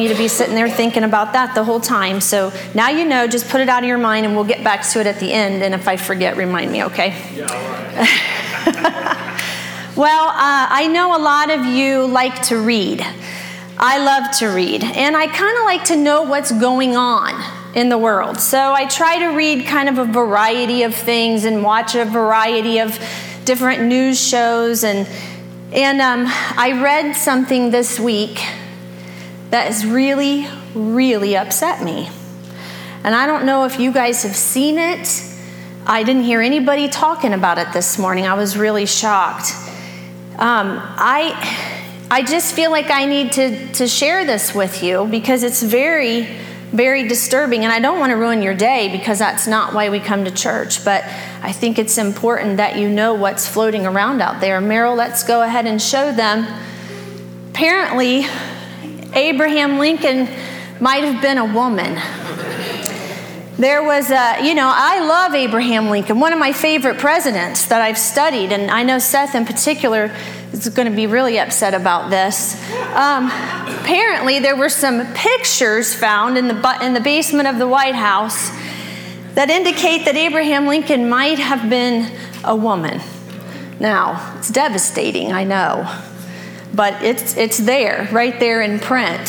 want you to be sitting there thinking about that the whole time. So now you know, just put it out of your mind and we'll get back to it at the end. And if I forget, remind me, okay? Yeah, well, uh, I know a lot of you like to read. I love to read, and I kind of like to know what's going on in the world. So I try to read kind of a variety of things and watch a variety of different news shows. And, and um, I read something this week that has really, really upset me. And I don't know if you guys have seen it. I didn't hear anybody talking about it this morning. I was really shocked. Um, I I just feel like I need to, to share this with you because it's very, very disturbing. And I don't want to ruin your day because that's not why we come to church. But I think it's important that you know what's floating around out there. Meryl, let's go ahead and show them. Apparently, Abraham Lincoln might have been a woman. There was a, you know, I love Abraham Lincoln, one of my favorite presidents that I've studied, and I know Seth in particular is going to be really upset about this. Um, apparently, there were some pictures found in the, in the basement of the White House that indicate that Abraham Lincoln might have been a woman. Now, it's devastating, I know, but it's, it's there, right there in print.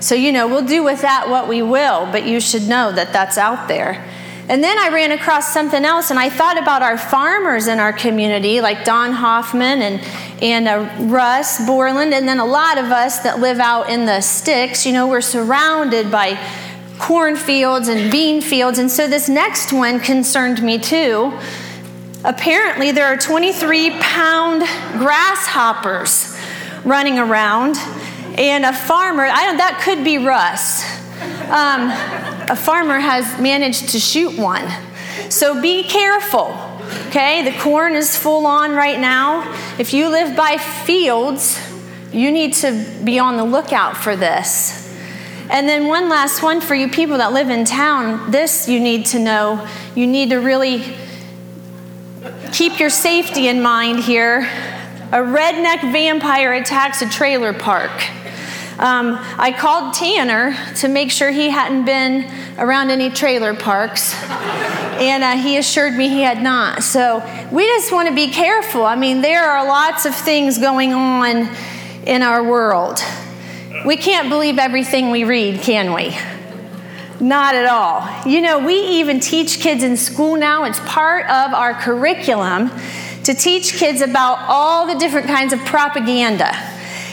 So, you know, we'll do with that what we will, but you should know that that's out there. And then I ran across something else, and I thought about our farmers in our community, like Don Hoffman and, and uh, Russ Borland, and then a lot of us that live out in the sticks. You know, we're surrounded by cornfields and bean fields. And so this next one concerned me too. Apparently, there are 23 pound grasshoppers running around, and a farmer, I don't, that could be Russ. Um, a farmer has managed to shoot one. So be careful. Okay, the corn is full on right now. If you live by fields, you need to be on the lookout for this. And then, one last one for you people that live in town this you need to know. You need to really keep your safety in mind here. A redneck vampire attacks a trailer park. Um, I called Tanner to make sure he hadn't been around any trailer parks, and uh, he assured me he had not. So we just want to be careful. I mean, there are lots of things going on in our world. We can't believe everything we read, can we? Not at all. You know, we even teach kids in school now, it's part of our curriculum to teach kids about all the different kinds of propaganda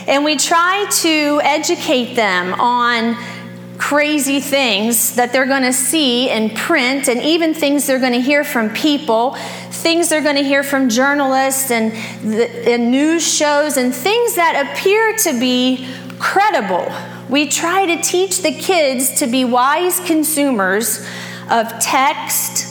and we try to educate them on crazy things that they're going to see in print and even things they're going to hear from people, things they're going to hear from journalists and, the, and news shows, and things that appear to be credible. We try to teach the kids to be wise consumers of text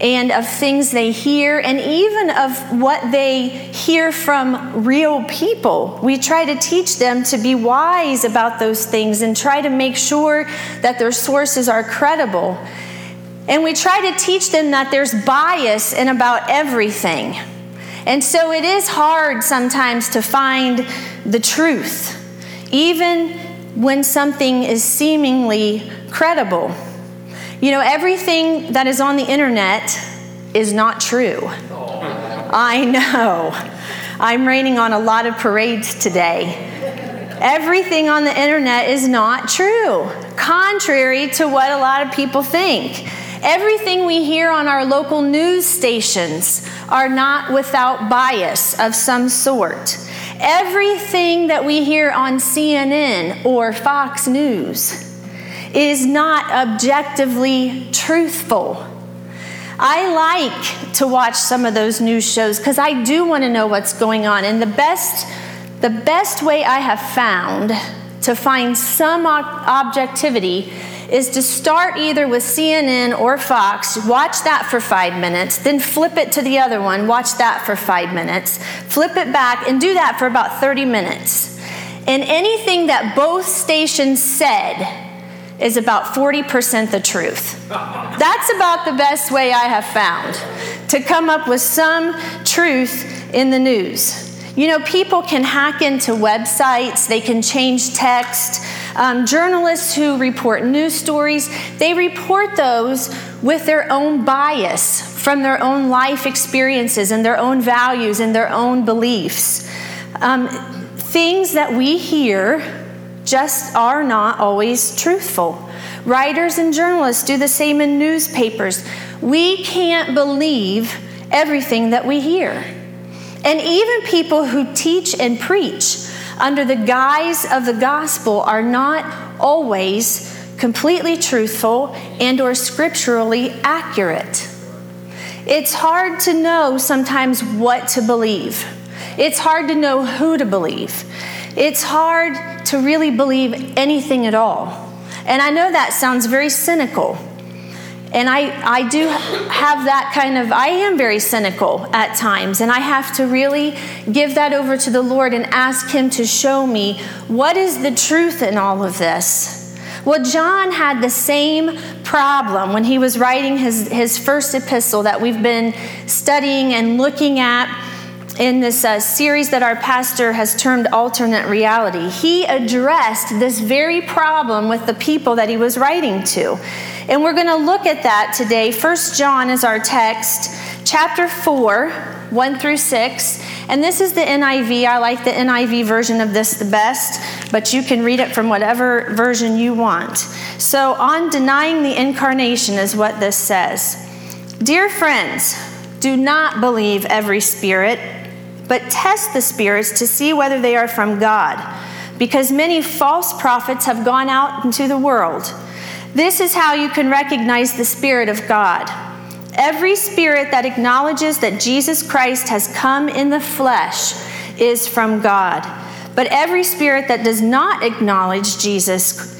and of things they hear, and even of what they hear from real people. We try to teach them to be wise about those things and try to make sure that their sources are credible. And we try to teach them that there's bias in about everything. And so it is hard sometimes to find the truth, even when something is seemingly credible. You know, everything that is on the internet is not true. I know. I'm raining on a lot of parades today. Everything on the internet is not true, contrary to what a lot of people think. Everything we hear on our local news stations are not without bias of some sort. Everything that we hear on CNN or Fox News is not objectively truthful. I like to watch some of those news shows because I do want to know what's going on. And the best, the best way I have found to find some objectivity is to start either with CNN or Fox, watch that for five minutes, then flip it to the other one, watch that for five minutes, flip it back, and do that for about 30 minutes. And anything that both stations said is about 40% the truth. That's about the best way I have found to come up with some truth in the news. You know, people can hack into websites, they can change text, Um, journalists who report news stories, they report those with their own bias from their own life experiences and their own values and their own beliefs. Um, things that we hear just are not always truthful. Writers and journalists do the same in newspapers. We can't believe everything that we hear. And even people who teach and preach under the guise of the gospel are not always completely truthful and or scripturally accurate. It's hard to know sometimes what to believe. It's hard to know who to believe. It's hard to really believe anything at all. And I know that sounds very cynical. And I, I do have that kind of, I am very cynical at times. And I have to really give that over to the Lord and ask Him to show me what is the truth in all of this. Well, John had the same problem when he was writing his, his first epistle that we've been studying and looking at in this uh, series that our pastor has termed alternate reality. He addressed this very problem with the people that he was writing to. And we're going to look at that today. First John is our text, chapter 4, 1 through 6. And this is the NIV. I like the NIV version of this the best, but you can read it from whatever version you want. So, on denying the incarnation is what this says. Dear friends, do not believe every spirit but test the spirits to see whether they are from God, because many false prophets have gone out into the world. This is how you can recognize the Spirit of God. Every spirit that acknowledges that Jesus Christ has come in the flesh is from God. But every spirit that does not acknowledge Jesus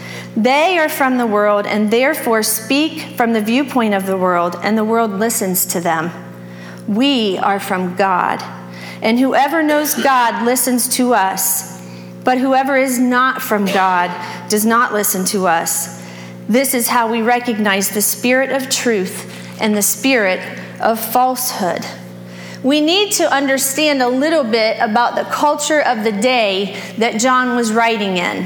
They are from the world and therefore speak from the viewpoint of the world, and the world listens to them. We are from God, and whoever knows God listens to us. But whoever is not from God does not listen to us. This is how we recognize the spirit of truth and the spirit of falsehood. We need to understand a little bit about the culture of the day that John was writing in.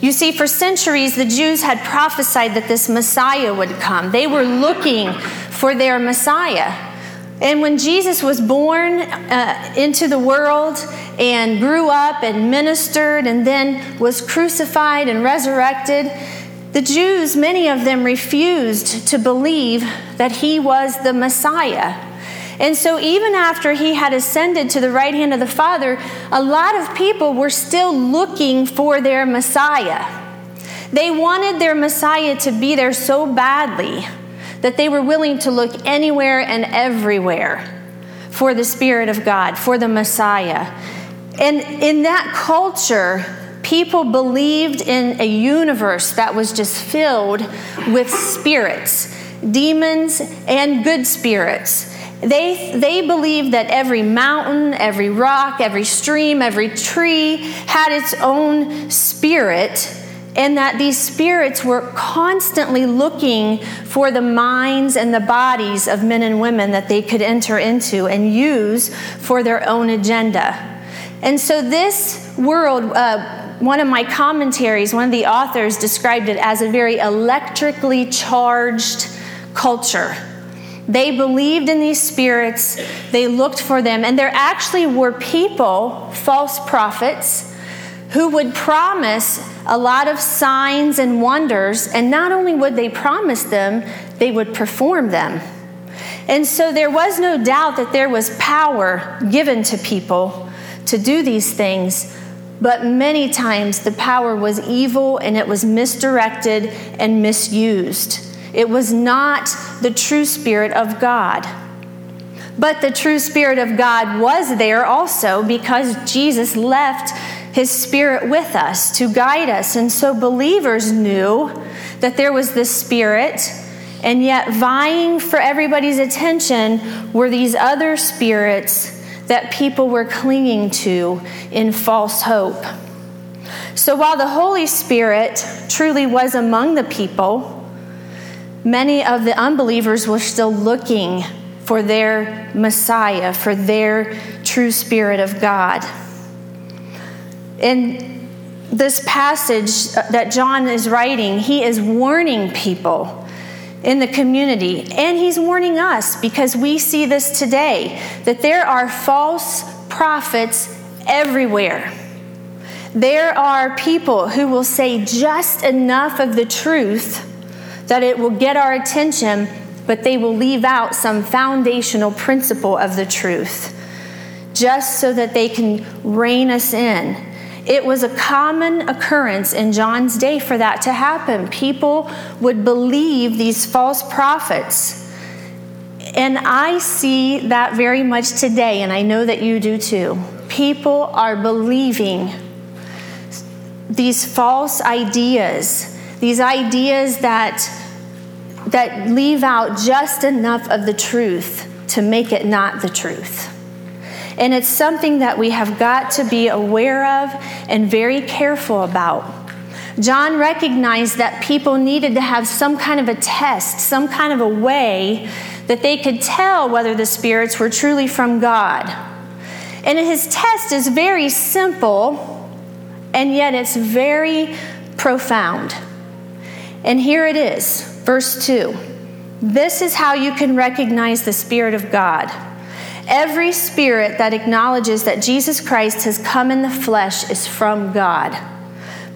You see, for centuries, the Jews had prophesied that this Messiah would come. They were looking for their Messiah. And when Jesus was born uh, into the world and grew up and ministered and then was crucified and resurrected, the Jews, many of them refused to believe that he was the Messiah. And so, even after he had ascended to the right hand of the Father, a lot of people were still looking for their Messiah. They wanted their Messiah to be there so badly that they were willing to look anywhere and everywhere for the Spirit of God, for the Messiah. And in that culture, people believed in a universe that was just filled with spirits, demons, and good spirits. They, they believed that every mountain, every rock, every stream, every tree had its own spirit, and that these spirits were constantly looking for the minds and the bodies of men and women that they could enter into and use for their own agenda. And so, this world, uh, one of my commentaries, one of the authors described it as a very electrically charged culture they believed in these spirits, they looked for them, and there actually were people, false prophets, who would promise a lot of signs and wonders, and not only would they promise them, they would perform them. And so there was no doubt that there was power given to people to do these things, but many times the power was evil and it was misdirected and misused. It was not the true Spirit of God. But the true Spirit of God was there also because Jesus left his Spirit with us to guide us. And so believers knew that there was this Spirit And yet, vying for everybody's attention were these other spirits that people were clinging to in false hope. So, while the Holy Spirit truly was among the people, many of the unbelievers were still looking for their Messiah, for their true Spirit of God. In this passage that John is writing, he is warning people in the community, and he's warning us because we see this today that there are false prophets everywhere. There are people who will say just enough of the truth that it will get our attention, but they will leave out some foundational principle of the truth just so that they can rein us in. It was a common occurrence in John's day for that to happen. People would believe these false prophets. And I see that very much today, and I know that you do too. People are believing these false ideas, these ideas that that leave out just enough of the truth to make it not the truth. And it's something that we have got to be aware of and very careful about. John recognized that people needed to have some kind of a test, some kind of a way that they could tell whether the spirits were truly from God. And his test is very simple, and yet it's very profound. And here it is Verse 2 This is how you can recognize the Spirit of God. Every spirit that acknowledges that Jesus Christ has come in the flesh is from God.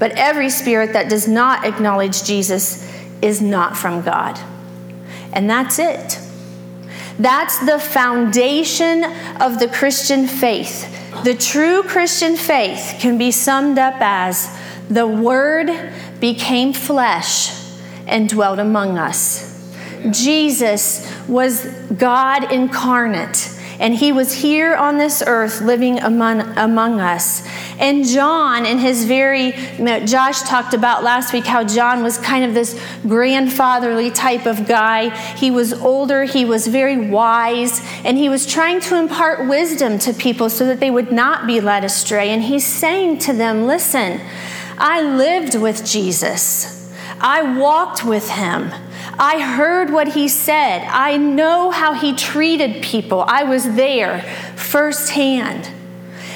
But every spirit that does not acknowledge Jesus is not from God. And that's it. That's the foundation of the Christian faith. The true Christian faith can be summed up as the Word became flesh and dwelt among us. Jesus was God incarnate, and he was here on this earth living among, among us. And John, in his very, Josh talked about last week how John was kind of this grandfatherly type of guy. He was older, he was very wise, and he was trying to impart wisdom to people so that they would not be led astray. And he's saying to them, Listen, I lived with Jesus. I walked with him. I heard what he said. I know how he treated people. I was there firsthand.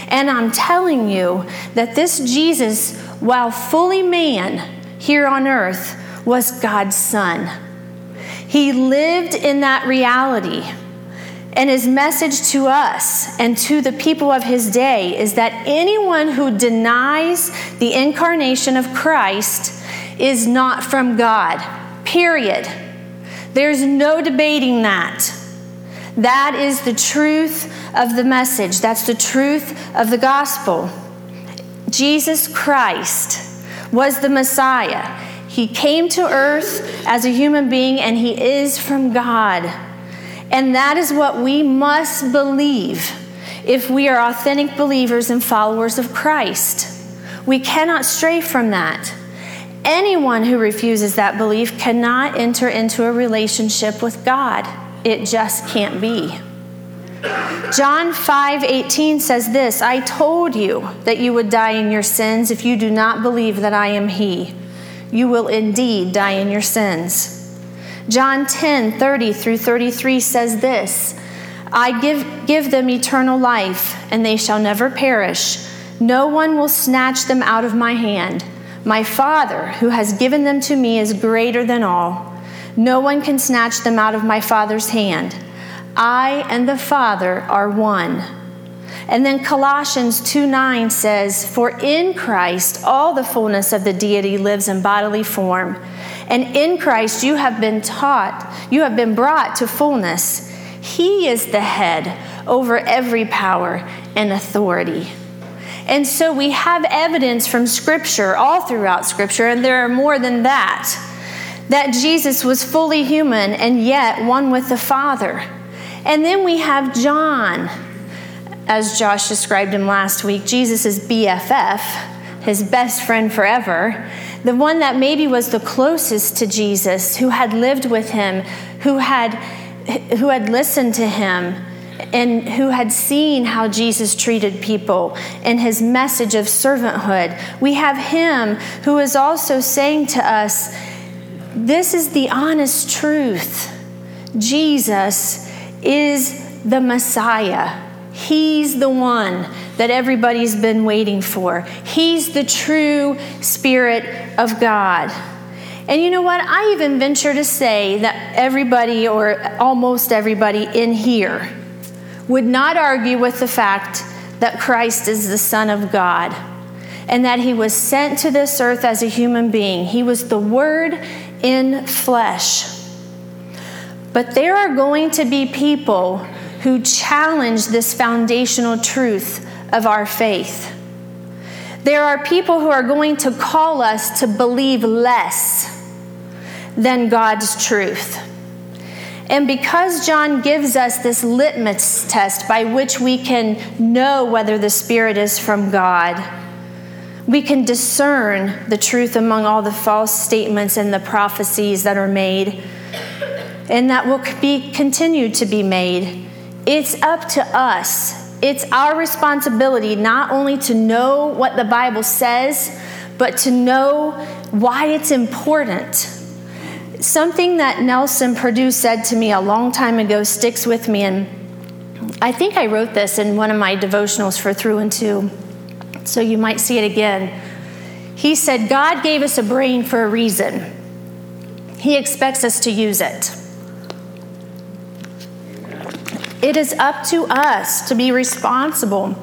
And I'm telling you that this Jesus, while fully man here on earth, was God's Son. He lived in that reality. And his message to us and to the people of his day is that anyone who denies the incarnation of Christ is not from God. Period. There's no debating that. That is the truth of the message. That's the truth of the gospel. Jesus Christ was the Messiah. He came to earth as a human being and he is from God. And that is what we must believe if we are authentic believers and followers of Christ. We cannot stray from that. Anyone who refuses that belief cannot enter into a relationship with God. It just can't be. John 5:18 says this, I told you that you would die in your sins if you do not believe that I am he. You will indeed die in your sins. John 10:30 through 33 says this, I give, give them eternal life, and they shall never perish. No one will snatch them out of my hand. My Father, who has given them to me, is greater than all. No one can snatch them out of my Father's hand. I and the Father are one. And then Colossians 2 9 says, For in Christ all the fullness of the deity lives in bodily form. And in Christ you have been taught, you have been brought to fullness. He is the head over every power and authority. And so we have evidence from Scripture, all throughout Scripture, and there are more than that, that Jesus was fully human and yet one with the Father. And then we have John, as Josh described him last week, Jesus' BFF, his best friend forever, the one that maybe was the closest to Jesus, who had lived with him, who had, who had listened to him, and who had seen how Jesus treated people and his message of servanthood. We have him who is also saying to us, This is the honest truth. Jesus is the Messiah. He's the one that everybody's been waiting for. He's the true Spirit of God. And you know what? I even venture to say that everybody, or almost everybody in here, would not argue with the fact that Christ is the Son of God and that he was sent to this earth as a human being. He was the Word in flesh. But there are going to be people who challenge this foundational truth of our faith. There are people who are going to call us to believe less than God's truth. And because John gives us this litmus test by which we can know whether the Spirit is from God, we can discern the truth among all the false statements and the prophecies that are made and that will be continued to be made it's up to us. It's our responsibility not only to know what the Bible says, but to know why it's important. Something that Nelson Purdue said to me a long time ago sticks with me, and I think I wrote this in one of my devotionals for Through and Two, so you might see it again. He said, God gave us a brain for a reason, He expects us to use it. It is up to us to be responsible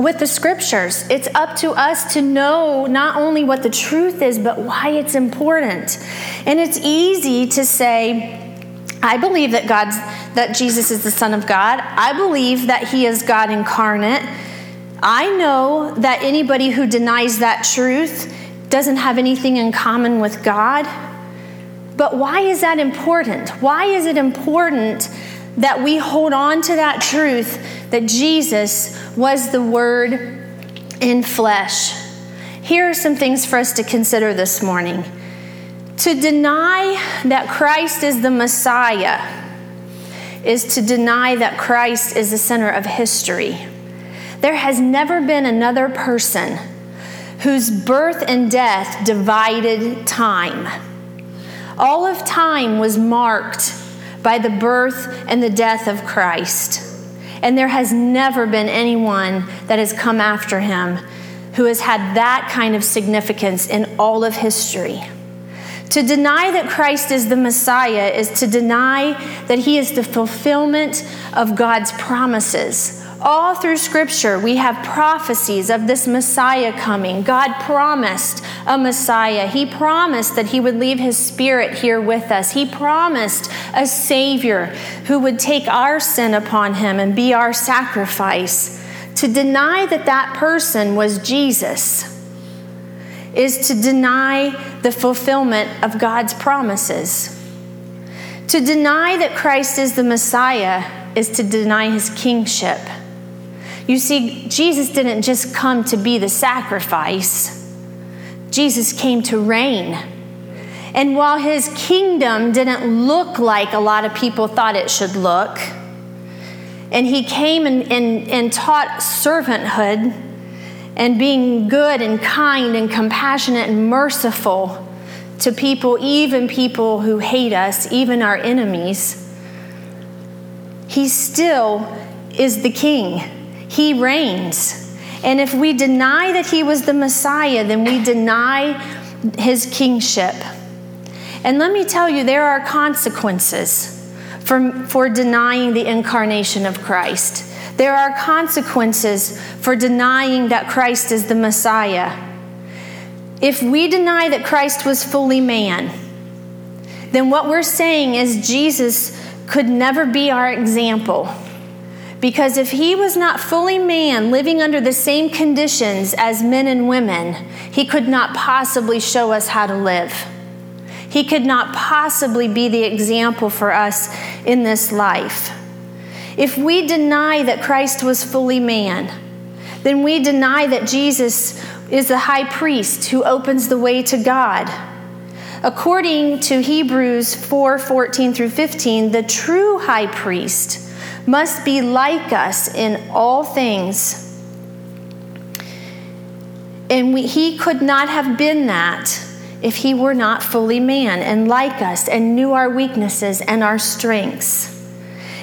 with the scriptures. It's up to us to know not only what the truth is, but why it's important. And it's easy to say, I believe that God's that Jesus is the Son of God. I believe that He is God incarnate. I know that anybody who denies that truth doesn't have anything in common with God. But why is that important? Why is it important that we hold on to that truth that Jesus was the Word in flesh. Here are some things for us to consider this morning. To deny that Christ is the Messiah is to deny that Christ is the center of history. There has never been another person whose birth and death divided time. All of time was marked by the birth and the death of Christ. And there has never been anyone that has come after him who has had that kind of significance in all of history. To deny that Christ is the Messiah is to deny that he is the fulfillment of God's promises all through Scripture, we have prophecies of this Messiah coming. God promised a Messiah. He promised that He would leave His Spirit here with us. He promised a Savior who would take our sin upon Him and be our sacrifice. To deny that that person was Jesus is to deny the fulfillment of God's promises. To deny that Christ is the Messiah is to deny His kingship. You see, Jesus didn't just come to be the sacrifice, Jesus came to reign. And while his kingdom didn't look like a lot of people thought it should look, and he came and, and, and taught servanthood and being good and kind and compassionate and merciful to people, even people who hate us, even our enemies, he still is the king. He reigns. And if we deny that he was the Messiah, then we deny his kingship. And let me tell you, there are consequences for, for denying the incarnation of Christ. There are consequences for denying that Christ is the Messiah. If we deny that Christ was fully man, then what we're saying is Jesus could never be our example. Because if he was not fully man, living under the same conditions as men and women, he could not possibly show us how to live. He could not possibly be the example for us in this life. If we deny that Christ was fully man, then we deny that Jesus is the high priest who opens the way to God. According to Hebrews 4 14 through 15, the true high priest must be like us in all things. And we, he could not have been that if he were not fully man and like us and knew our weaknesses and our strengths.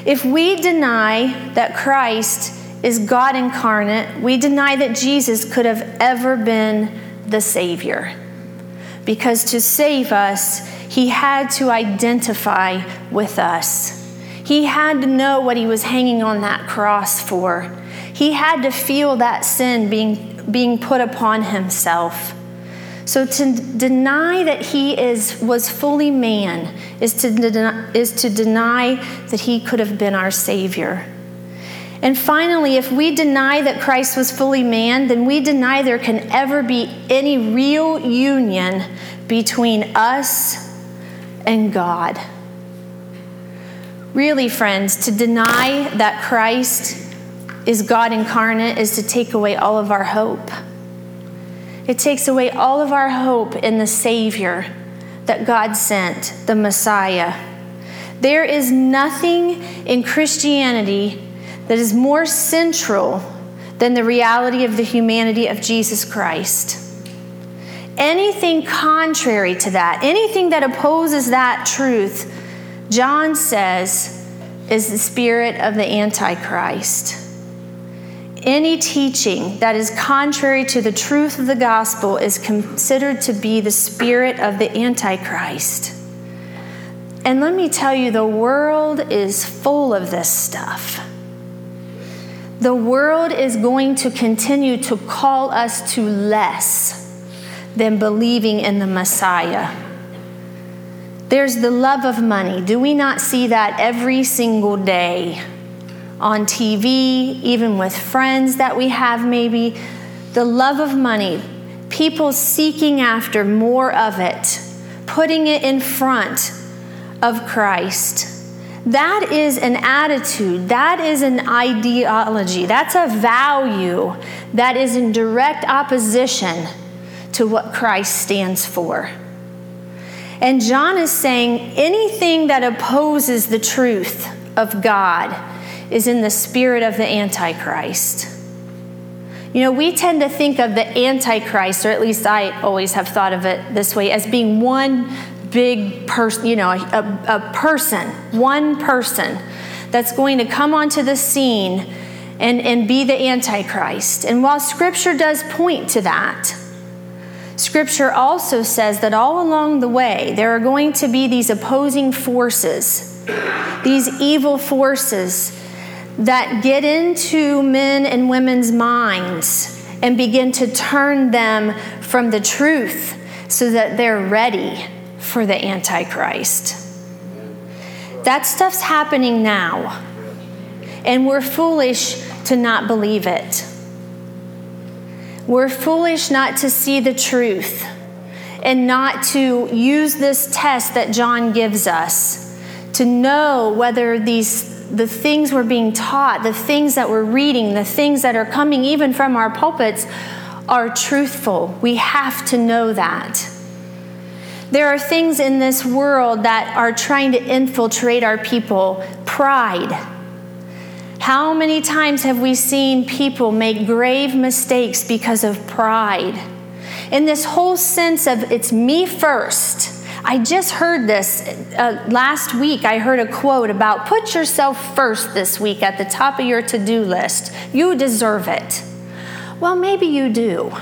If we deny that Christ is God incarnate, we deny that Jesus could have ever been the Savior. Because to save us, he had to identify with us. He had to know what he was hanging on that cross for. He had to feel that sin being, being put upon himself. So to deny that he is, was fully man is to, deny, is to deny that he could have been our Savior. And finally, if we deny that Christ was fully man, then we deny there can ever be any real union between us and God. Really, friends, to deny that Christ is God incarnate is to take away all of our hope. It takes away all of our hope in the Savior that God sent, the Messiah. There is nothing in Christianity that is more central than the reality of the humanity of Jesus Christ. Anything contrary to that, anything that opposes that truth, John says, is the spirit of the Antichrist. Any teaching that is contrary to the truth of the gospel is considered to be the spirit of the Antichrist. And let me tell you, the world is full of this stuff. The world is going to continue to call us to less than believing in the Messiah. There's the love of money. Do we not see that every single day? on TV, even with friends that we have, maybe. The love of money, people seeking after more of it, putting it in front of Christ. That is an attitude, that is an ideology, that's a value that is in direct opposition to what Christ stands for. And John is saying anything that opposes the truth of God is in the spirit of the Antichrist. You know, we tend to think of the Antichrist, or at least I always have thought of it this way, as being one big person, you know, a, a person, one person that's going to come onto the scene and, and be the Antichrist. And while Scripture does point to that, Scripture also says that all along the way, there are going to be these opposing forces, these evil forces that get into men and women's minds and begin to turn them from the truth so that they're ready for the Antichrist. That stuff's happening now, and we're foolish to not believe it. We're foolish not to see the truth and not to use this test that John gives us to know whether these the things we're being taught, the things that we're reading, the things that are coming even from our pulpits are truthful. We have to know that. There are things in this world that are trying to infiltrate our people pride. How many times have we seen people make grave mistakes because of pride? In this whole sense of it's me first I just heard this uh, last week. I heard a quote about put yourself first this week at the top of your to do list. You deserve it. Well, maybe you do.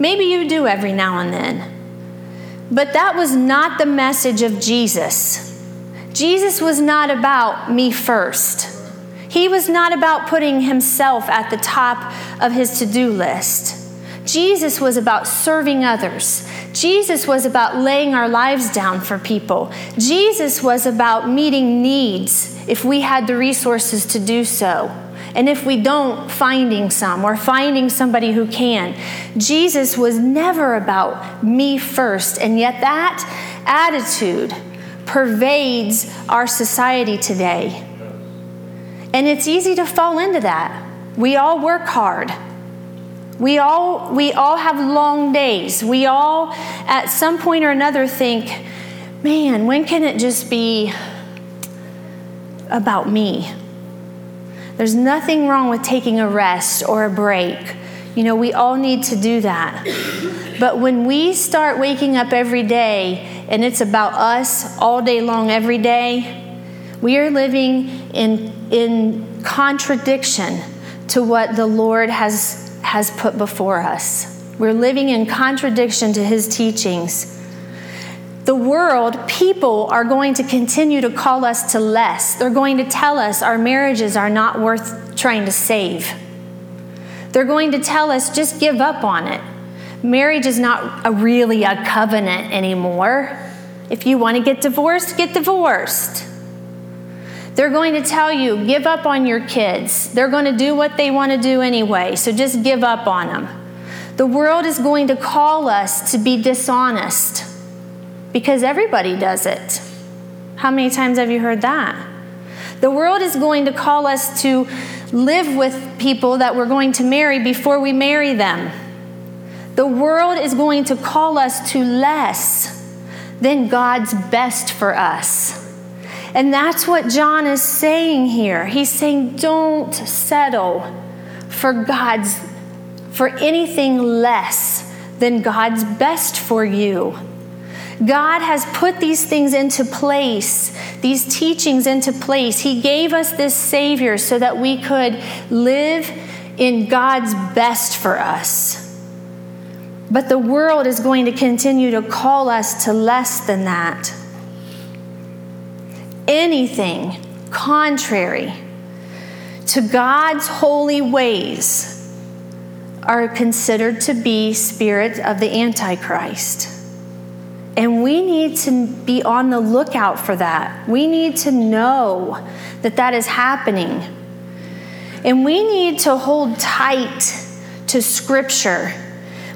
Maybe you do every now and then. But that was not the message of Jesus. Jesus was not about me first. He was not about putting himself at the top of his to do list. Jesus was about serving others. Jesus was about laying our lives down for people. Jesus was about meeting needs if we had the resources to do so. And if we don't, finding some or finding somebody who can. Jesus was never about me first. And yet, that attitude pervades our society today. And it's easy to fall into that. We all work hard. We all, we all have long days. We all, at some point or another, think, man, when can it just be about me? There's nothing wrong with taking a rest or a break. You know, we all need to do that. But when we start waking up every day and it's about us all day long, every day, we are living in, in contradiction to what the Lord has has put before us. We're living in contradiction to his teachings. The world, people are going to continue to call us to less. They're going to tell us our marriages are not worth trying to save. They're going to tell us just give up on it. Marriage is not a really a covenant anymore. If you want to get divorced, get divorced. They're going to tell you, give up on your kids. They're going to do what they want to do anyway, so just give up on them. The world is going to call us to be dishonest because everybody does it. How many times have you heard that? The world is going to call us to live with people that we're going to marry before we marry them. The world is going to call us to less than God's best for us. And that's what John is saying here. He's saying, don't settle for God's, for anything less than God's best for you. God has put these things into place, these teachings into place. He gave us this Savior so that we could live in God's best for us. But the world is going to continue to call us to less than that anything contrary to God's holy ways are considered to be spirits of the Antichrist. And we need to be on the lookout for that. We need to know that that is happening. And we need to hold tight to Scripture.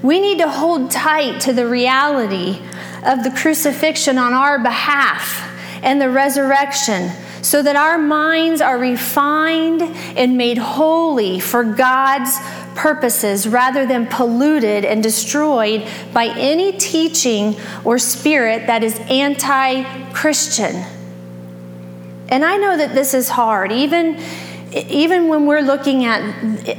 We need to hold tight to the reality of the crucifixion on our behalf and the resurrection, so that our minds are refined and made holy for God's purposes rather than polluted and destroyed by any teaching or spirit that is anti Christian. And I know that this is hard, even, even when we're looking at,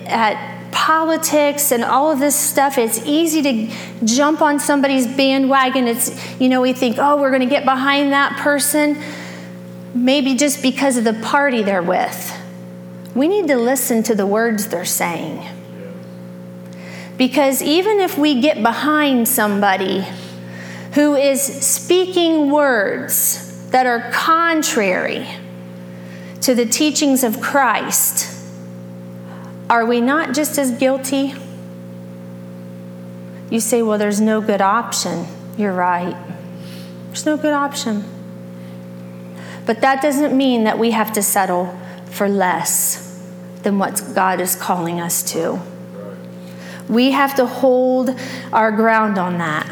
at politics and all of this stuff it's easy to jump on somebody's bandwagon. It's you know we think oh we're going to get behind that person maybe just because of the party they're with. We need to listen to the words they're saying. Because even if we get behind somebody who is speaking words that are contrary to the teachings of Christ are we not just as guilty? You say, well, there's no good option. You're right. There's no good option. But that doesn't mean that we have to settle for less than what God is calling us to. We have to hold our ground on that.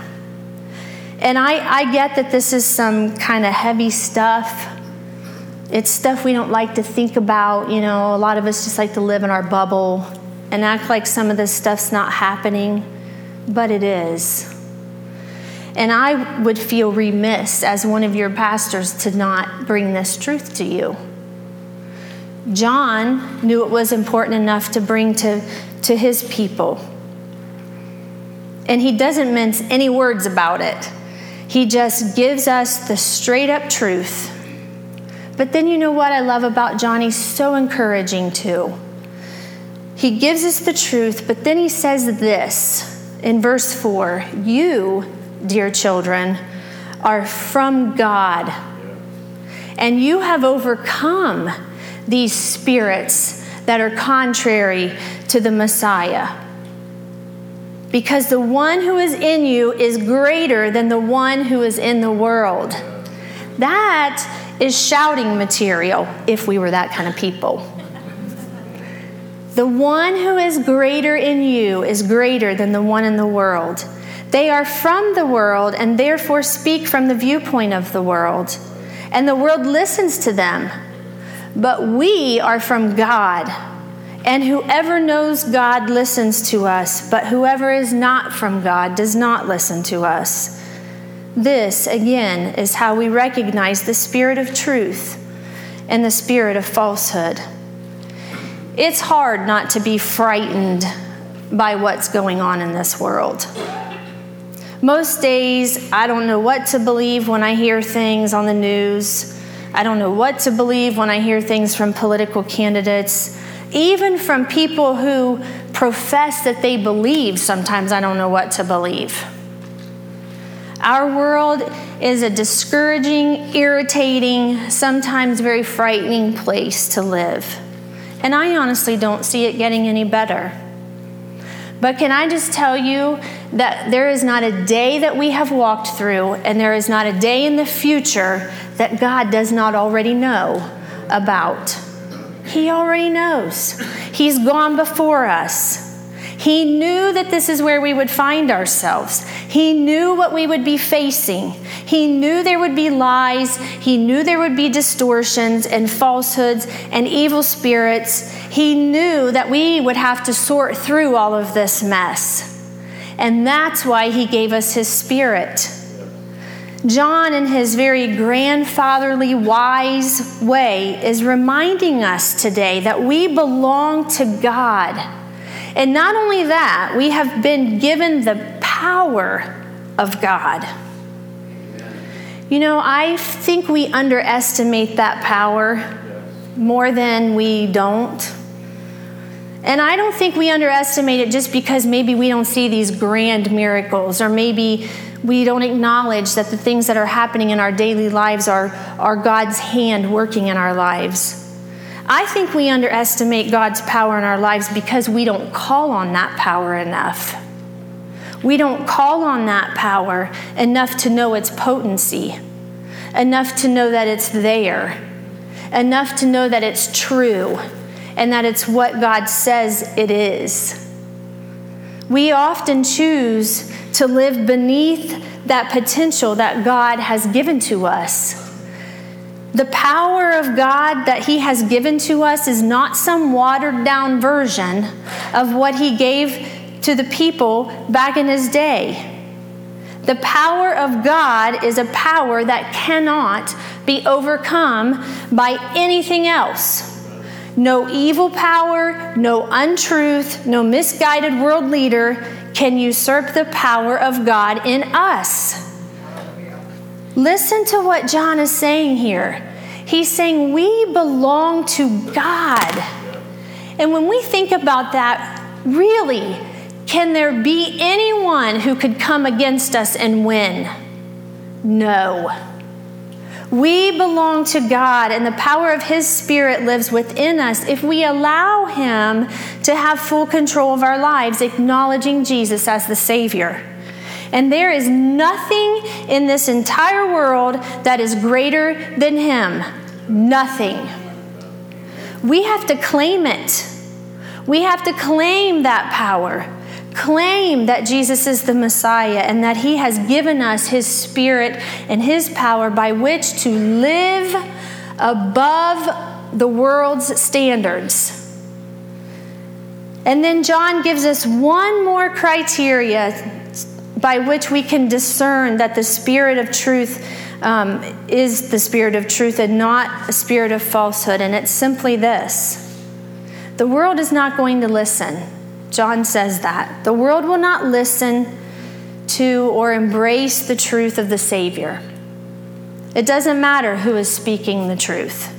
And I, I get that this is some kind of heavy stuff it's stuff we don't like to think about. You know, a lot of us just like to live in our bubble and act like some of this stuff's not happening, but it is. And I would feel remiss as one of your pastors to not bring this truth to you. John knew it was important enough to bring to, to his people. And he doesn't mince any words about it. He just gives us the straight up truth but then you know what I love about John? So encouraging too. He gives us the truth, but then he says this in verse 4 You, dear children, are from God, and you have overcome these spirits that are contrary to the Messiah. Because the one who is in you is greater than the one who is in the world. That is shouting material if we were that kind of people. The one who is greater in you is greater than the one in the world. They are from the world and therefore speak from the viewpoint of the world, and the world listens to them. But we are from God, And whoever knows God listens to us, but whoever is not from God does not listen to us. This, again, is how we recognize the spirit of truth and the spirit of falsehood. It's hard not to be frightened by what's going on in this world. Most days, I don't know what to believe when I hear things on the news. I don't know what to believe when I hear things from political candidates. Even from people who profess that they believe, sometimes I don't know what to believe. Our world is a discouraging, irritating, sometimes very frightening place to live. And I honestly don't see it getting any better. But can I just tell you that there is not a day that we have walked through, and there is not a day in the future that God does not already know about. He already knows. He's gone before us. He knew that this is where we would find ourselves. He knew what we would be facing. He knew there would be lies. He knew there would be distortions and falsehoods and evil spirits. He knew that we would have to sort through all of this mess. And that's why He gave us His Spirit. John, in his very grandfatherly, wise way, is reminding us today that we belong to God. And not only that, we have been given the power of God. You know, I think we underestimate that power more than we don't. And I don't think we underestimate it just because maybe we don't see these grand miracles or maybe we don't acknowledge that the things that are happening in our daily lives are, are God's hand working in our lives. I think we underestimate God's power in our lives because we don't call on that power enough. We don't call on that power enough to know its potency, enough to know that it's there, enough to know that it's true, and that it's what God says it is. We often choose to live beneath that potential that God has given to us. The power of God that He has given to us is not some watered down version of what He gave to the people back in His day. The power of God is a power that cannot be overcome by anything else. No evil power, no untruth, no misguided world leader can usurp the power of God in us. Listen to what John is saying here. He's saying we belong to God. And when we think about that, really, can there be anyone who could come against us and win? No. We belong to God, and the power of His Spirit lives within us if we allow Him to have full control of our lives, acknowledging Jesus as the Savior. And there is nothing in this entire world that is greater than Him. Nothing. We have to claim it. We have to claim that power claim that Jesus is the Messiah and that He has given us His Spirit and His power by which to live above the world's standards. And then John gives us one more criteria by which we can discern that the Spirit of truth um, is the Spirit of truth and not a spirit of falsehood. And it's simply this the world is not going to listen. John says that. The world will not listen to or embrace the truth of the Savior. It doesn't matter who is speaking the truth.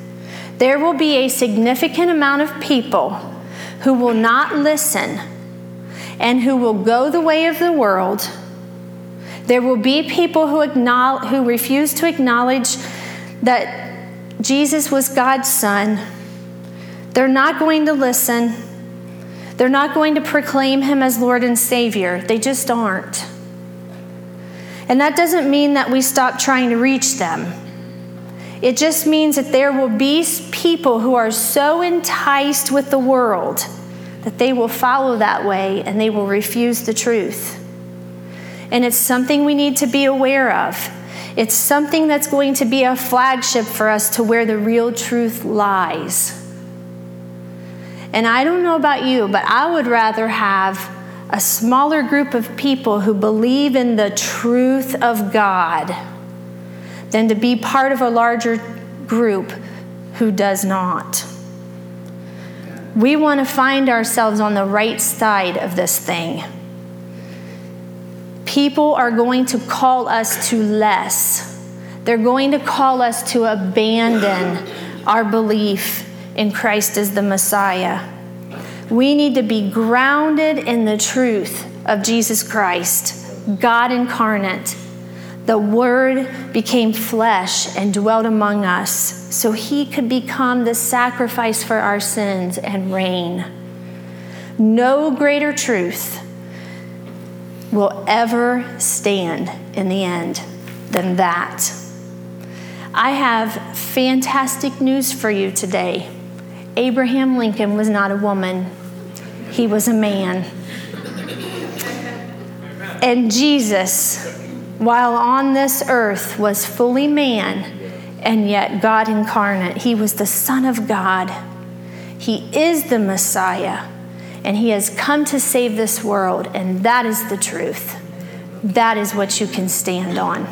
There will be a significant amount of people who will not listen and who will go the way of the world. There will be people who, acknowledge, who refuse to acknowledge that Jesus was God's Son. They're not going to listen. They're not going to proclaim him as Lord and Savior. They just aren't. And that doesn't mean that we stop trying to reach them. It just means that there will be people who are so enticed with the world that they will follow that way and they will refuse the truth. And it's something we need to be aware of. It's something that's going to be a flagship for us to where the real truth lies. And I don't know about you, but I would rather have a smaller group of people who believe in the truth of God than to be part of a larger group who does not. We want to find ourselves on the right side of this thing. People are going to call us to less. They're going to call us to abandon our belief in Christ as the Messiah. We need to be grounded in the truth of Jesus Christ, God incarnate. The Word became flesh and dwelt among us so He could become the sacrifice for our sins and reign. No greater truth will ever stand in the end than that. I have fantastic news for you today. Abraham Lincoln was not a woman, he was a man. And Jesus, while on this earth, was fully man and yet God incarnate. He was the Son of God. He is the Messiah, and He has come to save this world, and that is the truth. That is what you can stand on.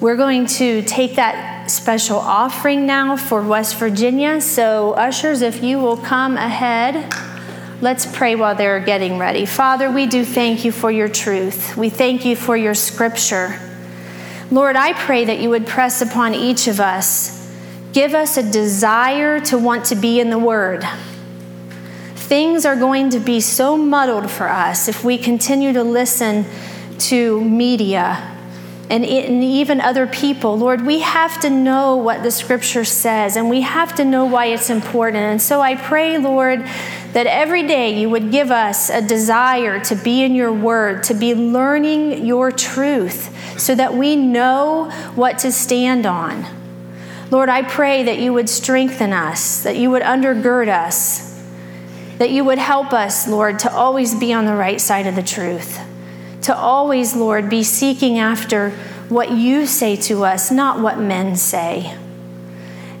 We're going to take that special offering now for West Virginia. So, ushers, if you will come ahead, let's pray while they're getting ready. Father, we do thank you for your truth. We thank you for your scripture. Lord, I pray that you would press upon each of us. Give us a desire to want to be in the Word. Things are going to be so muddled for us if we continue to listen to media and, even other people. Lord, we have to know what the scripture says and we have to know why it's important. And so I pray, Lord, that every day you would give us a desire to be in your word, to be learning your truth, so that we know what to stand on. Lord, I pray that you would strengthen us, that you would undergird us, that you would help us, Lord, to always be on the right side of the truth to always, Lord, be seeking after what you say to us, not what men say.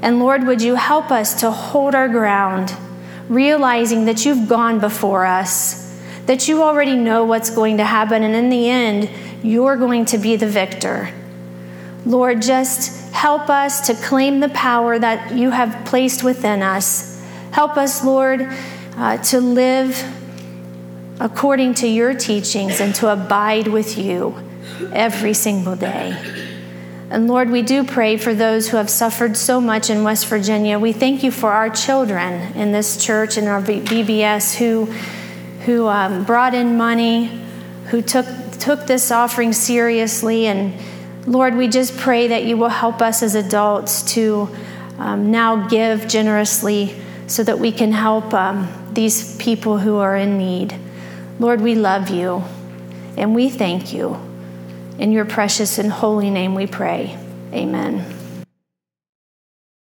And Lord, would you help us to hold our ground, realizing that you've gone before us, that you already know what's going to happen, and in the end, you're going to be the victor. Lord, just help us to claim the power that you have placed within us. Help us, Lord, uh, to live according to your teachings and to abide with you every single day. And Lord, we do pray for those who have suffered so much in West Virginia. We thank you for our children in this church and our VBS who, who um, brought in money, who took, took this offering seriously. And Lord, we just pray that you will help us as adults to um, now give generously so that we can help um, these people who are in need. Lord, we love you and we thank you. In your precious and holy name we pray. Amen.